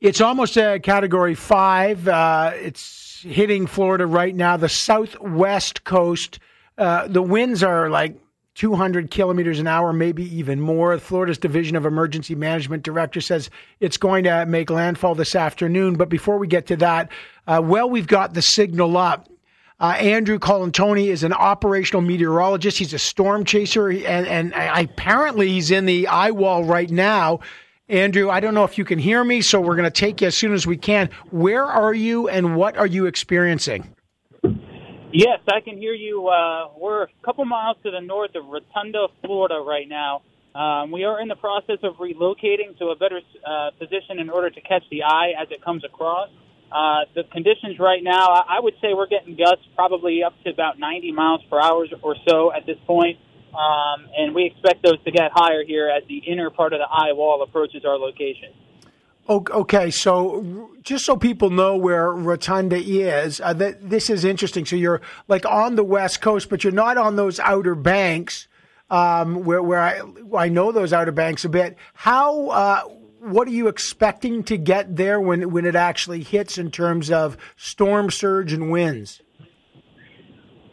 It's almost a category five. Uh, it's hitting Florida right now, the southwest coast. Uh, the winds are like 200 kilometers an hour, maybe even more. Florida's Division of Emergency Management Director says it's going to make landfall this afternoon. But before we get to that, uh, well, we've got the signal up. Uh, Andrew Colantoni is an operational meteorologist. He's a storm chaser, and, and apparently he's in the eye wall right now. Andrew, I don't know if you can hear me, so we're going to take you as soon as we can. Where are you and what are you experiencing? Yes, I can hear you. Uh, we're a couple miles to the north of Rotunda, Florida, right now. Um, we are in the process of relocating to a better uh, position in order to catch the eye as it comes across. Uh, the conditions right now, I would say we're getting gusts probably up to about 90 miles per hour or so at this point. Um, and we expect those to get higher here as the inner part of the eye wall approaches our location. Okay, so just so people know where Rotunda is, uh, that this is interesting. So you're like on the west coast, but you're not on those outer banks, um, where where I I know those outer banks a bit. How uh, what are you expecting to get there when when it actually hits in terms of storm surge and winds?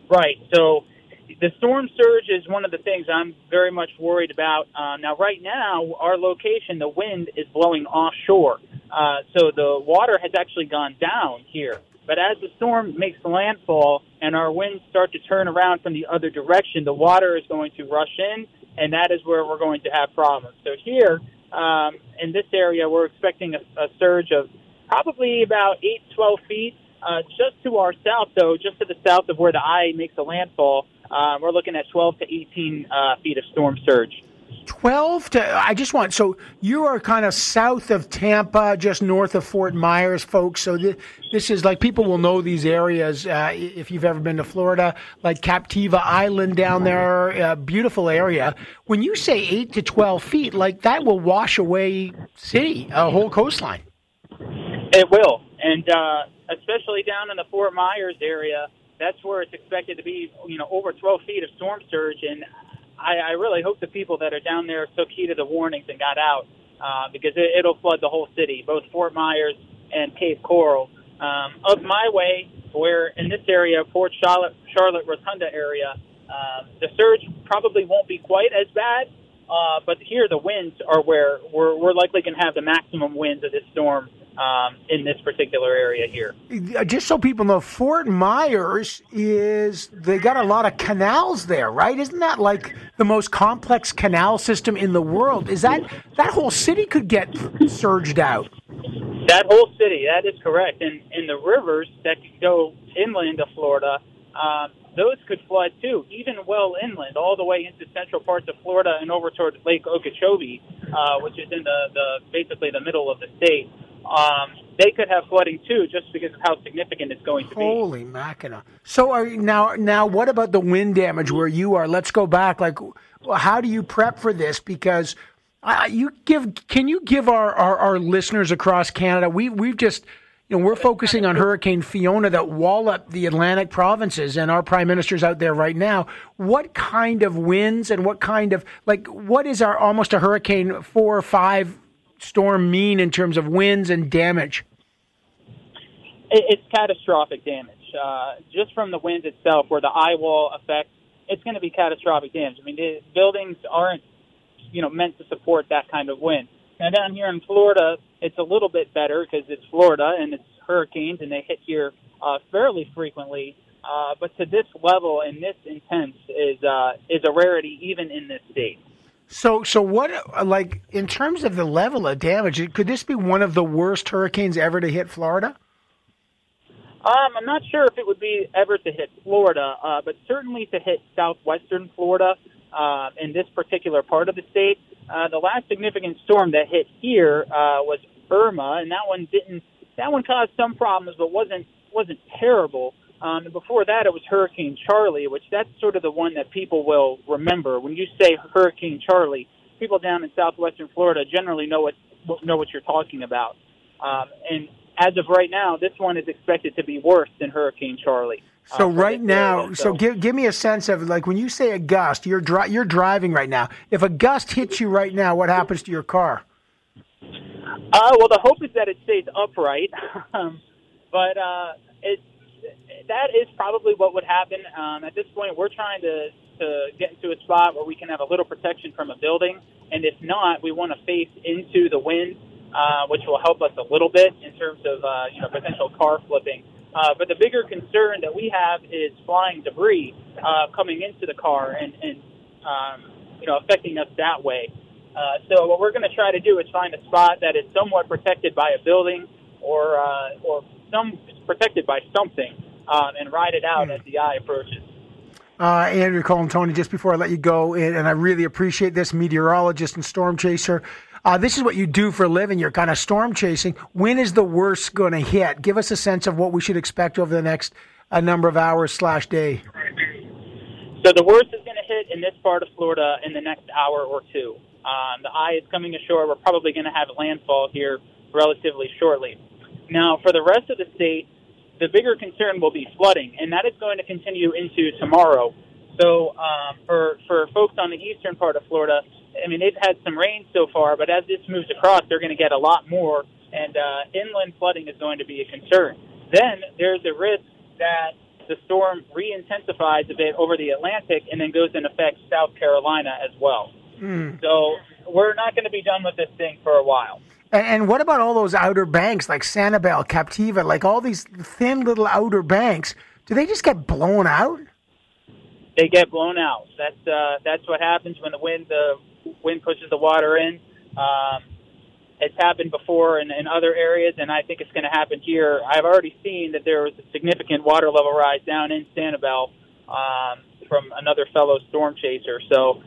Right. So the storm surge is one of the things I'm very much worried about. Uh, now, right now, our location, the wind is blowing offshore, uh, so the water has actually gone down here. But as the storm makes landfall and our winds start to turn around from the other direction, the water is going to rush in, and that is where we're going to have problems. So here, um, in this area, we're expecting a, a surge of probably about 8 to 12 feet. Uh, just to our south, though, just to the south of where the eye makes a landfall, uh, we're looking at 12 to 18 uh, feet of storm surge. 12 to, I just want, so you are kind of south of Tampa, just north of Fort Myers, folks. So th- this is like people will know these areas uh, if you've ever been to Florida, like Captiva Island down there, a beautiful area. When you say 8 to 12 feet, like that will wash away city, a whole coastline. It will. And uh, especially down in the Fort Myers area, that's where it's expected to be, you know, over 12 feet of storm surge. And I, I really hope the people that are down there took heed of the warnings and got out uh, because it, it'll flood the whole city, both Fort Myers and Cape Coral. Um, of my way, where in this area, Port Charlotte, Charlotte Rotunda area, uh, the surge probably won't be quite as bad. Uh, but here, the winds are where we're, we're likely going to have the maximum winds of this storm um, in this particular area here. Just so people know, Fort Myers is they got a lot of canals there, right? Isn't that like the most complex canal system in the world? Is that that whole city could get surged out? That whole city, that is correct. And and the rivers that go inland of Florida, um, those could flood too, even well inland, all the way into central parts of Florida and over toward Lake Okeechobee, uh, which is in the, the basically the middle of the state um, they could have flooding too, just because of how significant it's going to be. Holy mackerel! So are now now what about the wind damage where you are? Let's go back. Like, how do you prep for this? Because uh, you give can you give our, our, our listeners across Canada? We we've just you know, we're focusing on Hurricane Fiona that walloped the Atlantic provinces, and our prime minister's out there right now. What kind of winds and what kind of like what is our almost a hurricane four or five storm mean in terms of winds and damage? It's catastrophic damage. Uh, just from the winds itself, where the eye wall affects, it's going to be catastrophic damage. I mean, the buildings aren't, you know, meant to support that kind of wind. Now down here in Florida, it's a little bit better because it's Florida and it's hurricanes and they hit here uh, fairly frequently. Uh, but to this level and this intense is uh, is a rarity even in this state. So, so what, like, in terms of the level of damage, could this be one of the worst hurricanes ever to hit Florida? Um, I'm not sure if it would be ever to hit Florida, uh, but certainly to hit southwestern Florida uh, in this particular part of the state. Uh, the last significant storm that hit here uh, was Irma, and that one didn't. That one caused some problems, but wasn't wasn't terrible. Um, and before that, it was Hurricane Charley, which that's sort of the one that people will remember. When you say Hurricane Charley, people down in southwestern Florida generally know what know what you're talking about. Um, and as of right now, this one is expected to be worse than Hurricane Charley. Uh, so uh, right now, area, so. so, give give me a sense of like when you say a gust, you're dri- you're driving right now. If a gust hits you right now, what happens to your car? Uh, well, the hope is that it stays upright, um, but uh, it that is probably what would happen. Um, at this point, we're trying to to get into a spot where we can have a little protection from a building, and if not, we want to face into the wind, uh, which will help us a little bit in terms of uh, you know potential car flipping. Uh, but the bigger concern that we have is flying debris uh, coming into the car and, and um, you know affecting us that way. Uh, so what we're going to try to do is find a spot that is somewhat protected by a building or uh, or some protected by something, um, and ride it out mm. as the eye approaches. Uh, Andrew Tony, just before I let you go, and I really appreciate this, meteorologist and storm chaser. Uh, this is what you do for a living. You're kind of storm chasing. When is the worst going to hit? Give us a sense of what we should expect over the next a number of hours slash day. So the worst is going to hit in this part of Florida in the next hour or two. Um, the eye is coming ashore. We're probably going to have landfall here relatively shortly. Now, for the rest of the state, the bigger concern will be flooding, and that is going to continue into tomorrow. So, um, for for folks on the eastern part of Florida, I mean, they've had some rain so far, but as this moves across, they're going to get a lot more, and uh, inland flooding is going to be a concern. Then there's a risk that the storm re-intensifies a bit over the Atlantic and then goes and affects South Carolina as well. Mm. So we're not going to be done with this thing for a while. And what about all those outer banks like Sanibel, Captiva, like all these thin little outer banks? Do they just get blown out? They get blown out. That's uh, that's what happens when the wind the wind pushes the water in. Um, it's happened before in, in other areas, and I think it's going to happen here. I've already seen that there was a significant water level rise down in Sanibel um, from another fellow storm chaser. So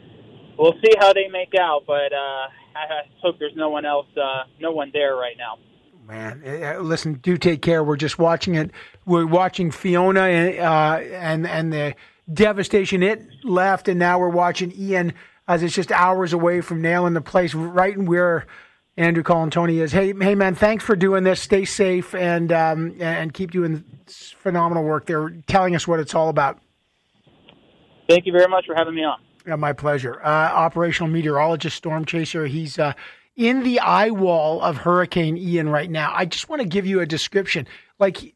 we'll see how they make out, but uh, I hope there's no one else, uh, no one there right now. Man, eh, eh, listen, do take care. We're just watching it. We're watching Fiona and uh, and and the devastation it left, and now we're watching Ian as it's just hours away from nailing the place right where Andrew Tony is. Hey, hey, man, thanks for doing this. Stay safe and um, and keep doing phenomenal work. They're telling us what it's all about. Thank you very much for having me on. Yeah, my pleasure. Uh, operational meteorologist, storm chaser. He's uh, in the eye wall of Hurricane Ian right now. I just want to give you a description. Like,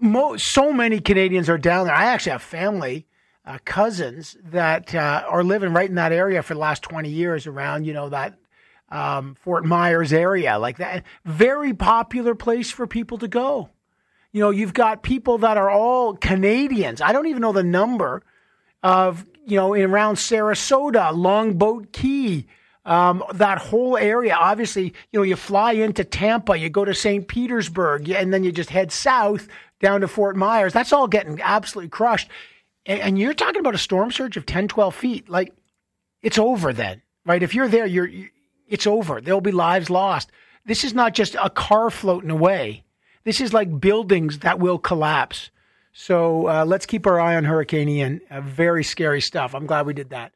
mo- so many Canadians are down there. I actually have family, uh, cousins that uh, are living right in that area for the last 20 years around, you know, that um, Fort Myers area. Like that. Very popular place for people to go. You know, you've got people that are all Canadians. I don't even know the number of you know, in around Sarasota, Longboat Key, um, that whole area. Obviously, you know, you fly into Tampa, you go to St. Petersburg, and then you just head south down to Fort Myers. That's all getting absolutely crushed. And, and you're talking about a storm surge of 10, 12 feet. Like, it's over then, right? If you're there, you're, it's over. There'll be lives lost. This is not just a car floating away. This is like buildings that will collapse. So uh, let's keep our eye on Hurricane Ian. Uh, very scary stuff. I'm glad we did that.